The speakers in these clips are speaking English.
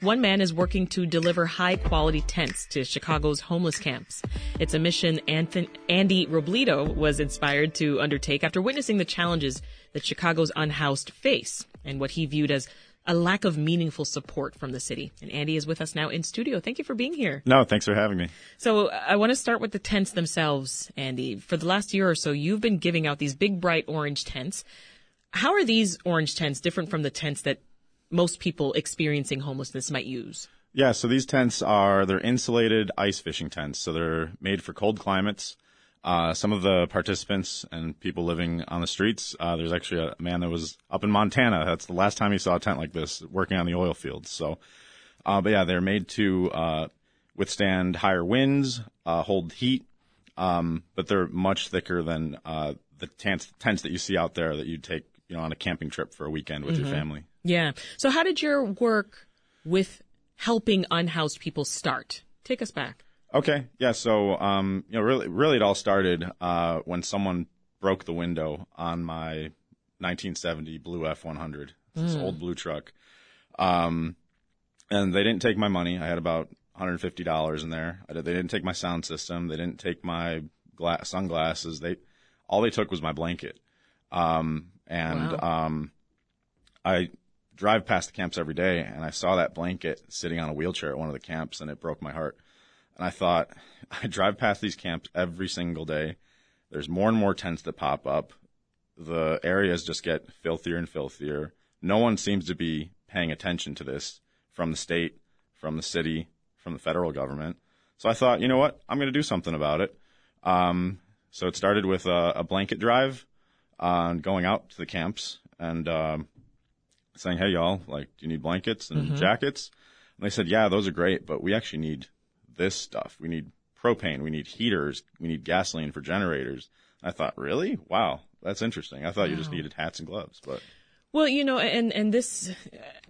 One man is working to deliver high quality tents to Chicago's homeless camps. It's a mission Andy Robledo was inspired to undertake after witnessing the challenges that Chicago's unhoused face and what he viewed as a lack of meaningful support from the city. And Andy is with us now in studio. Thank you for being here. No, thanks for having me. So uh, I want to start with the tents themselves, Andy. For the last year or so, you've been giving out these big bright orange tents. How are these orange tents different from the tents that most people experiencing homelessness might use? Yeah, so these tents are they're insulated ice fishing tents. So they're made for cold climates. Uh, some of the participants and people living on the streets, uh, there's actually a man that was up in Montana. That's the last time he saw a tent like this, working on the oil fields. So, uh, but yeah, they're made to uh, withstand higher winds, uh, hold heat, um, but they're much thicker than uh, the tents, tents that you see out there that you'd take, you know, on a camping trip for a weekend with mm-hmm. your family. Yeah. So how did your work with helping unhoused people start? Take us back. Okay. Yeah. So, um, you know, really, really, it all started uh, when someone broke the window on my 1970 blue F100, this mm. old blue truck. Um, and they didn't take my money. I had about $150 in there. They didn't take my sound system. They didn't take my glass, sunglasses. They all they took was my blanket. Um, and wow. um, I drive past the camps every day and I saw that blanket sitting on a wheelchair at one of the camps and it broke my heart. And I thought, I drive past these camps every single day. There's more and more tents that pop up. The areas just get filthier and filthier. No one seems to be paying attention to this from the state, from the city, from the federal government. So I thought, you know what? I'm going to do something about it. Um, so it started with a, a blanket drive on uh, going out to the camps and um, saying, "Hey, y'all, like, do you need blankets and mm-hmm. jackets?" And they said, "Yeah, those are great, but we actually need this stuff. We need propane. We need heaters. We need gasoline for generators." I thought, "Really? Wow, that's interesting. I thought wow. you just needed hats and gloves, but." Well, you know, and and this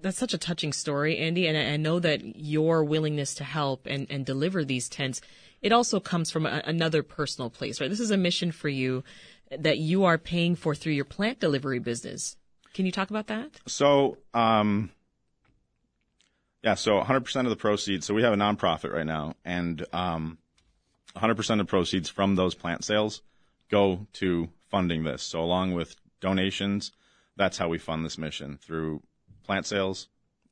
that's such a touching story, Andy, and I know that your willingness to help and and deliver these tents, it also comes from a, another personal place, right? This is a mission for you that you are paying for through your plant delivery business. Can you talk about that? So, um, yeah, so 100% of the proceeds. So we have a nonprofit right now, and um, 100% of proceeds from those plant sales go to funding this. So along with donations, that's how we fund this mission through plant sales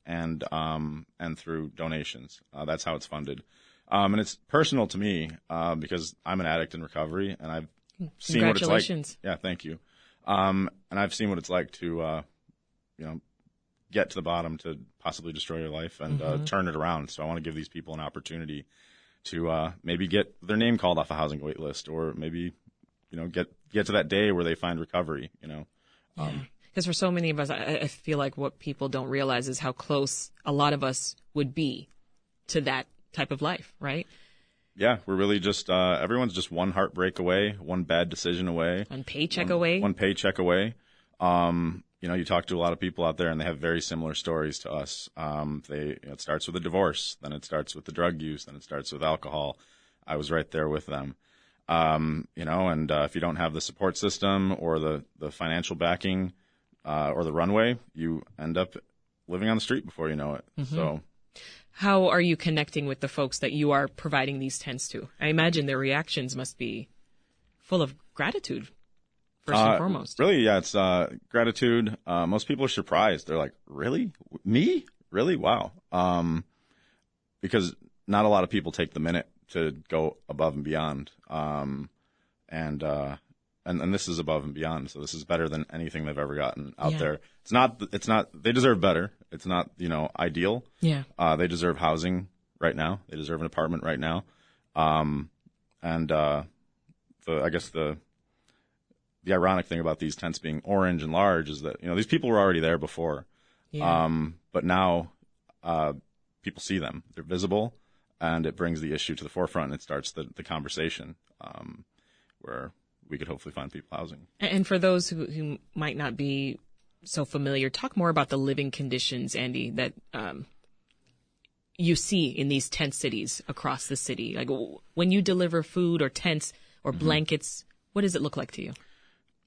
and um, and through donations. Uh, that's how it's funded. Um, and it's personal to me uh, because I'm an addict in recovery, and I've seen what it's like. Yeah, thank you. Um, and I've seen what it's like to, uh, you know, get to the bottom to possibly destroy your life and uh, mm-hmm. uh, turn it around. So I want to give these people an opportunity to uh, maybe get their name called off a housing wait list, or maybe, you know, get get to that day where they find recovery. You know. Um, because for so many of us, I, I feel like what people don't realize is how close a lot of us would be to that type of life, right? Yeah, we're really just uh, everyone's just one heartbreak away, one bad decision away, one paycheck one, away, one paycheck away. Um, you know, you talk to a lot of people out there, and they have very similar stories to us. Um, they it starts with a divorce, then it starts with the drug use, then it starts with alcohol. I was right there with them. Um, you know, and uh, if you don't have the support system or the the financial backing uh, or the runway, you end up living on the street before you know it. Mm-hmm. So how are you connecting with the folks that you are providing these tents to? I imagine their reactions must be full of gratitude, first uh, and foremost. Really, yeah, it's uh, gratitude. Uh, most people are surprised. They're like, "Really, me? Really? Wow!" Um, because not a lot of people take the minute to go above and beyond. Um, and uh, and, and this is above and beyond. So this is better than anything they've ever gotten out yeah. there. It's not. It's not. They deserve better. It's not. You know, ideal. Yeah. Uh, they deserve housing right now. They deserve an apartment right now. Um, and uh, the I guess the the ironic thing about these tents being orange and large is that you know these people were already there before. Yeah. Um, but now uh, people see them. They're visible, and it brings the issue to the forefront. And it starts the the conversation um, where we could hopefully find people housing. And for those who, who might not be so familiar, talk more about the living conditions, Andy, that um, you see in these tent cities across the city. Like when you deliver food or tents or mm-hmm. blankets, what does it look like to you?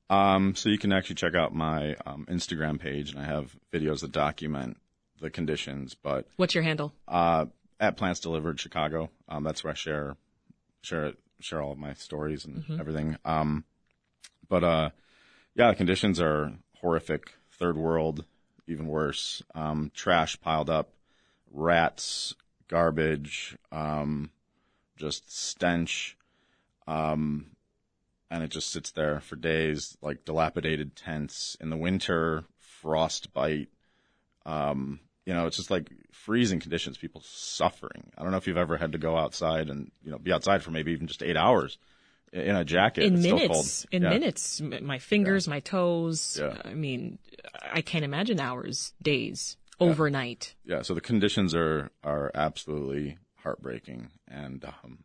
Um, so you can actually check out my um, Instagram page, and I have videos that document the conditions, but What's your handle? uh, at Plants Delivered Chicago, um, that's where I share share share all of my stories and everything. Um, but uh, yeah, the conditions are horrific. Third world, even worse. Um, trash piled up, rats, garbage, um, just stench. Um, and it just sits there for days, like dilapidated tents in the winter, frostbite. Um, you know, it's just like freezing conditions, people suffering. I don't know if you've ever had to go outside and, you know, be outside for maybe even just eight hours in a jacket. in It's still minutes. cold. In Yeah. minutes. My fingers, my toes. Yeah. I mean, I can't imagine hours, days, overnight. Yeah. So the conditions are, are absolutely heartbreaking. And, um,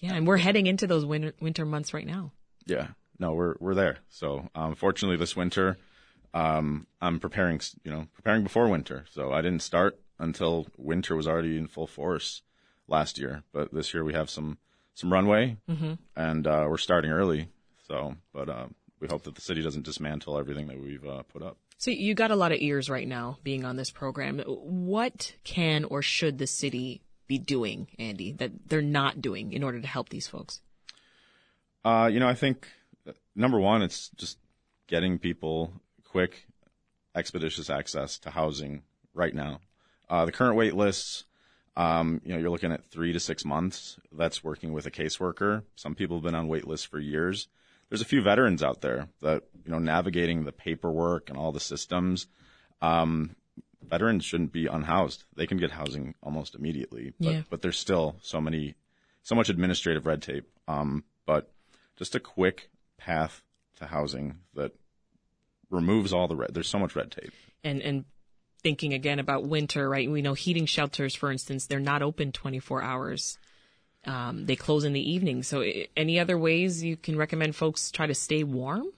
Yeah, and we're heading into those winter winter months right now. yeah, no, we're, we're there. So, um, fortunately this winter, um, I'm preparing, you know, preparing before winter. So I didn't start until winter was already in full force last year. But this year we have some, some runway and, uh, we're starting early. So, but, uh, we hope that the city doesn't dismantle everything that we've, uh, put up. So you got a lot of ears right now being on this program. What can or should the city be doing, Andy, that they're not doing in order to help these folks? Uh, you know, I think uh, number one, it's just getting people quick, expeditious access to housing right now. Uh, the current wait lists, um, you know, you're looking at three to six months. That's working with a caseworker. Some people have been on wait lists for years. There's a few veterans out there that, you know, navigating the paperwork and all the systems. Um, veterans shouldn't be unhoused. They can get housing almost immediately, but, Yeah. but there's still so many, so much administrative red tape. Um, but just a quick path to housing that removes all the red. There's so much red tape. And and thinking again about winter, right? We know heating shelters, for instance, they're not open 24 hours. Um, they close in the evening. So, i- any other ways you can recommend folks try to stay warm?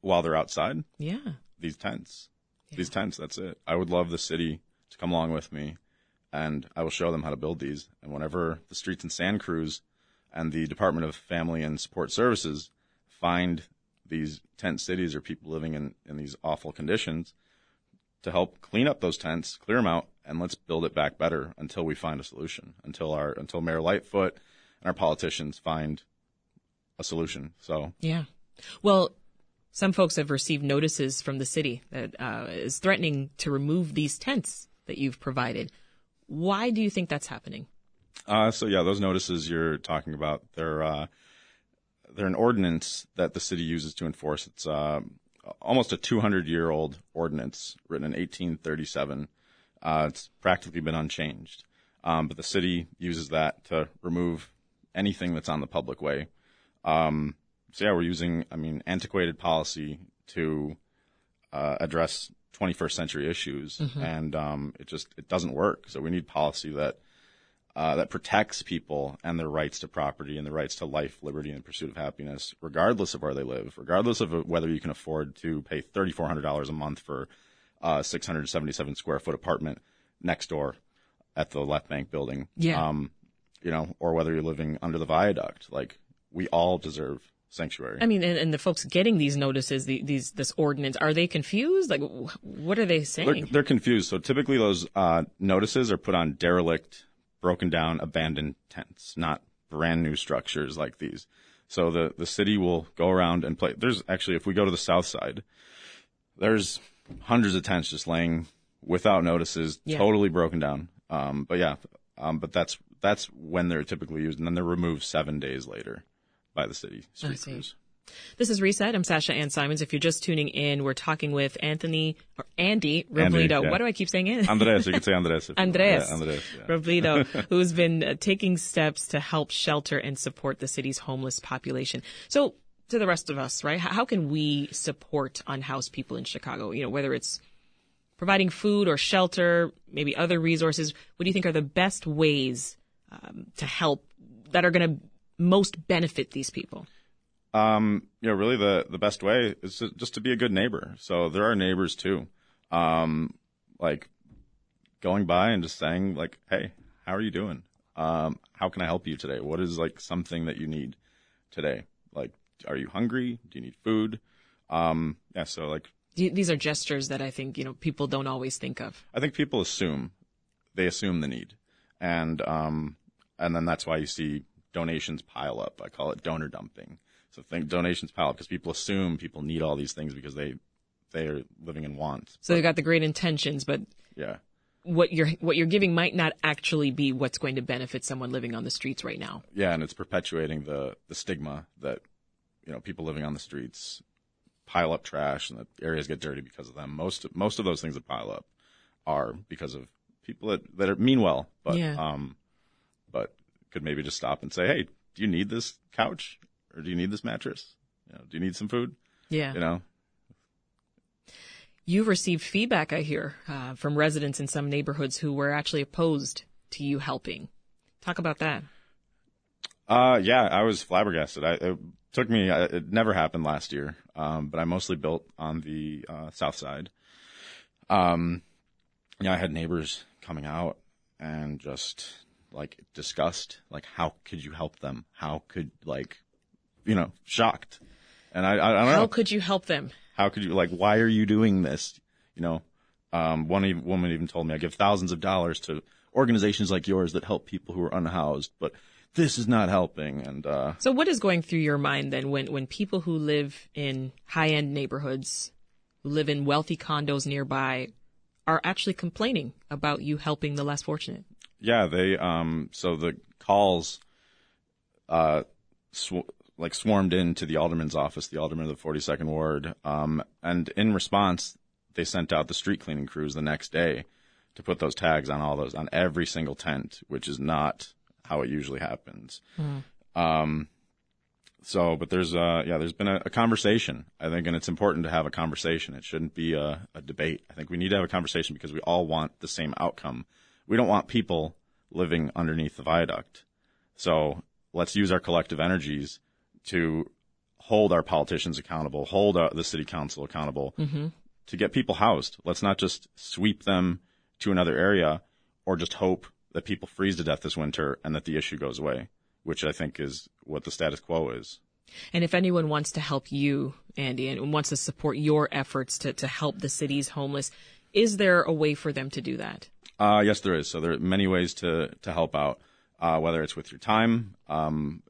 While they're outside, Yeah. these tents, these tents, that's it. I would love the city to come along with me and I will show them how to build these. And whenever the Streets and San crews and the Department of Family and Support Services find these tent cities or people living in, in these awful conditions to help clean up those tents, clear them out, and let's build it back better until we find a solution, until our, until Mayor Lightfoot and our politicians find a solution. So Yeah. Well, some folks have received notices from the city that uh, is threatening to remove these tents that you've provided. Why do you think that's happening? Uh, so yeah, those notices you're talking about, they're, uh, they're an ordinance that the city uses to enforce. It's, uh, almost a 200 year old ordinance written in 1837. Uh, it's practically been unchanged. Um, but the city uses that to remove anything that's on the public way. Um, so yeah, we're using, I mean, antiquated policy to, uh, address 21st century issues. And, um, it just, it doesn't work. So we need policy that, uh, that protects people and their rights to property and their rights to life, liberty, and the pursuit of happiness, regardless of where they live, regardless of whether you can afford to pay $3,400 a month for a 677 square foot apartment next door at the Left Bank building. Yeah. Um, you know, or whether you're living under the viaduct. Like, we all deserve sanctuary. I mean, and, and the folks getting these notices, the, these this ordinance, are they confused? Like, wh- what are they They're, saying? they're confused. So typically those uh, notices are put on derelict, broken down, abandoned tents, not brand new structures like these. So the, the city will go around and play. There's actually, if we go to the south side, there's hundreds of tents just laying without notices, Yeah. totally broken down. Um, but yeah, um, but that's that's when they're typically used, and then they're removed seven days later by the city street crews. This is Reset. I'm Sasha Ann Simons. If you're just tuning in, we're talking with Anthony or Andy Andy, yeah. What do I keep saying it? Andres, you could say Andres. if you want. Andres, Yeah, Andres. Yeah. Robledo, who's been uh, taking steps to help shelter and support the city's homeless population. So, to the rest of us, right? How, how can we support unhoused people in Chicago? You know, whether it's providing food or shelter, maybe other resources. What do you think are the best ways um, to help that are going to most benefit these people? Um, you know, really the, the best way is to, just to be a good neighbor. So there are neighbors too. Um, like going by and just saying like, Hey, how are you doing? Um, how can I help you today? What is like something that you need today? Like, are you hungry? Do you need food? Um, yeah. So like, These are gestures that I think, you know, people don't always think of. I think people assume, they assume the need. And, um, and then that's why you see donations pile up. I call it donor dumping. So think donations pile up because people assume people need all these things because they, they are living in want. So they've got the great intentions, but Yeah. what you're what you're giving might not actually be what's going to benefit someone living on the streets right now. Yeah, and it's perpetuating the the stigma that you know people living on the streets pile up trash and that areas get dirty because of them. Most most of those things that pile up are because of people that that are mean well, but Yeah. um, but could maybe just stop and say, hey, do you need this couch or do you need this mattress? You know, do you need some food? Yeah. You know, You've received feedback, I hear, uh, from residents in some neighborhoods who were actually opposed to you helping. Talk about that. Uh, yeah, I was flabbergasted. I, it took me, I- it never happened last year, um, but I mostly built on the uh, south side. Um, yeah, I had neighbors coming out and just like disgust, like how could you help them? How could like, you know, shocked. And I, I, I don't know How could you help them? how could you like why are you doing this you know um, one even, woman even told me i give thousands of dollars to organizations like yours that help people who are unhoused but this is not helping and uh, So what is going through your mind then when, when people who live in high end neighborhoods, who live in wealthy condos nearby, are actually complaining about you helping the less fortunate? yeah they um so the calls uh sw- like swarmed into the alderman's office the alderman of the 42nd ward um and in response they sent out the street cleaning crews the next day to put those tags on all those on every single tent which is not how it usually happens. Um so but there's uh yeah there's been a, a conversation i think and it's important to have a conversation. It shouldn't be a, a debate. I think we need to have a conversation because we all want the same outcome. We don't want people living underneath the viaduct. So let's use our collective energies to hold our politicians accountable hold uh, the city council accountable to get people housed let's not just sweep them to another area or just hope that people freeze to death this winter and that the issue goes away which i think is what the status quo is And if anyone wants to help you, Andy, and wants to support your efforts to, to help the city's homeless, is there a way for them to do that? Uh, yes, there is. So there are many ways to to help out. Uh, whether it's with your time um,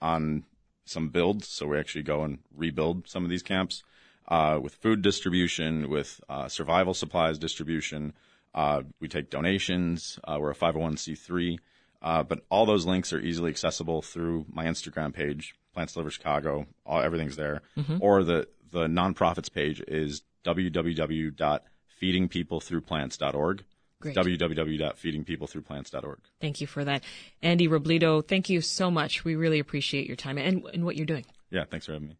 on some builds, so we actually go and rebuild some of these camps, uh, with food distribution, with uh, survival supplies distribution. Uh, we take donations. Uh, we're a 501c3, uh, but all those links are easily accessible through my Instagram page, Plants Deliver Chicago. All, everything's there. Or the the nonprofits page is www.feedingpeoplethroughplants.org. Great. www.feedingpeoplethroughplants.org. Thank you for that. Andy Robledo, thank you so much. We really appreciate your time and, and what you're doing. Yeah, thanks for having me.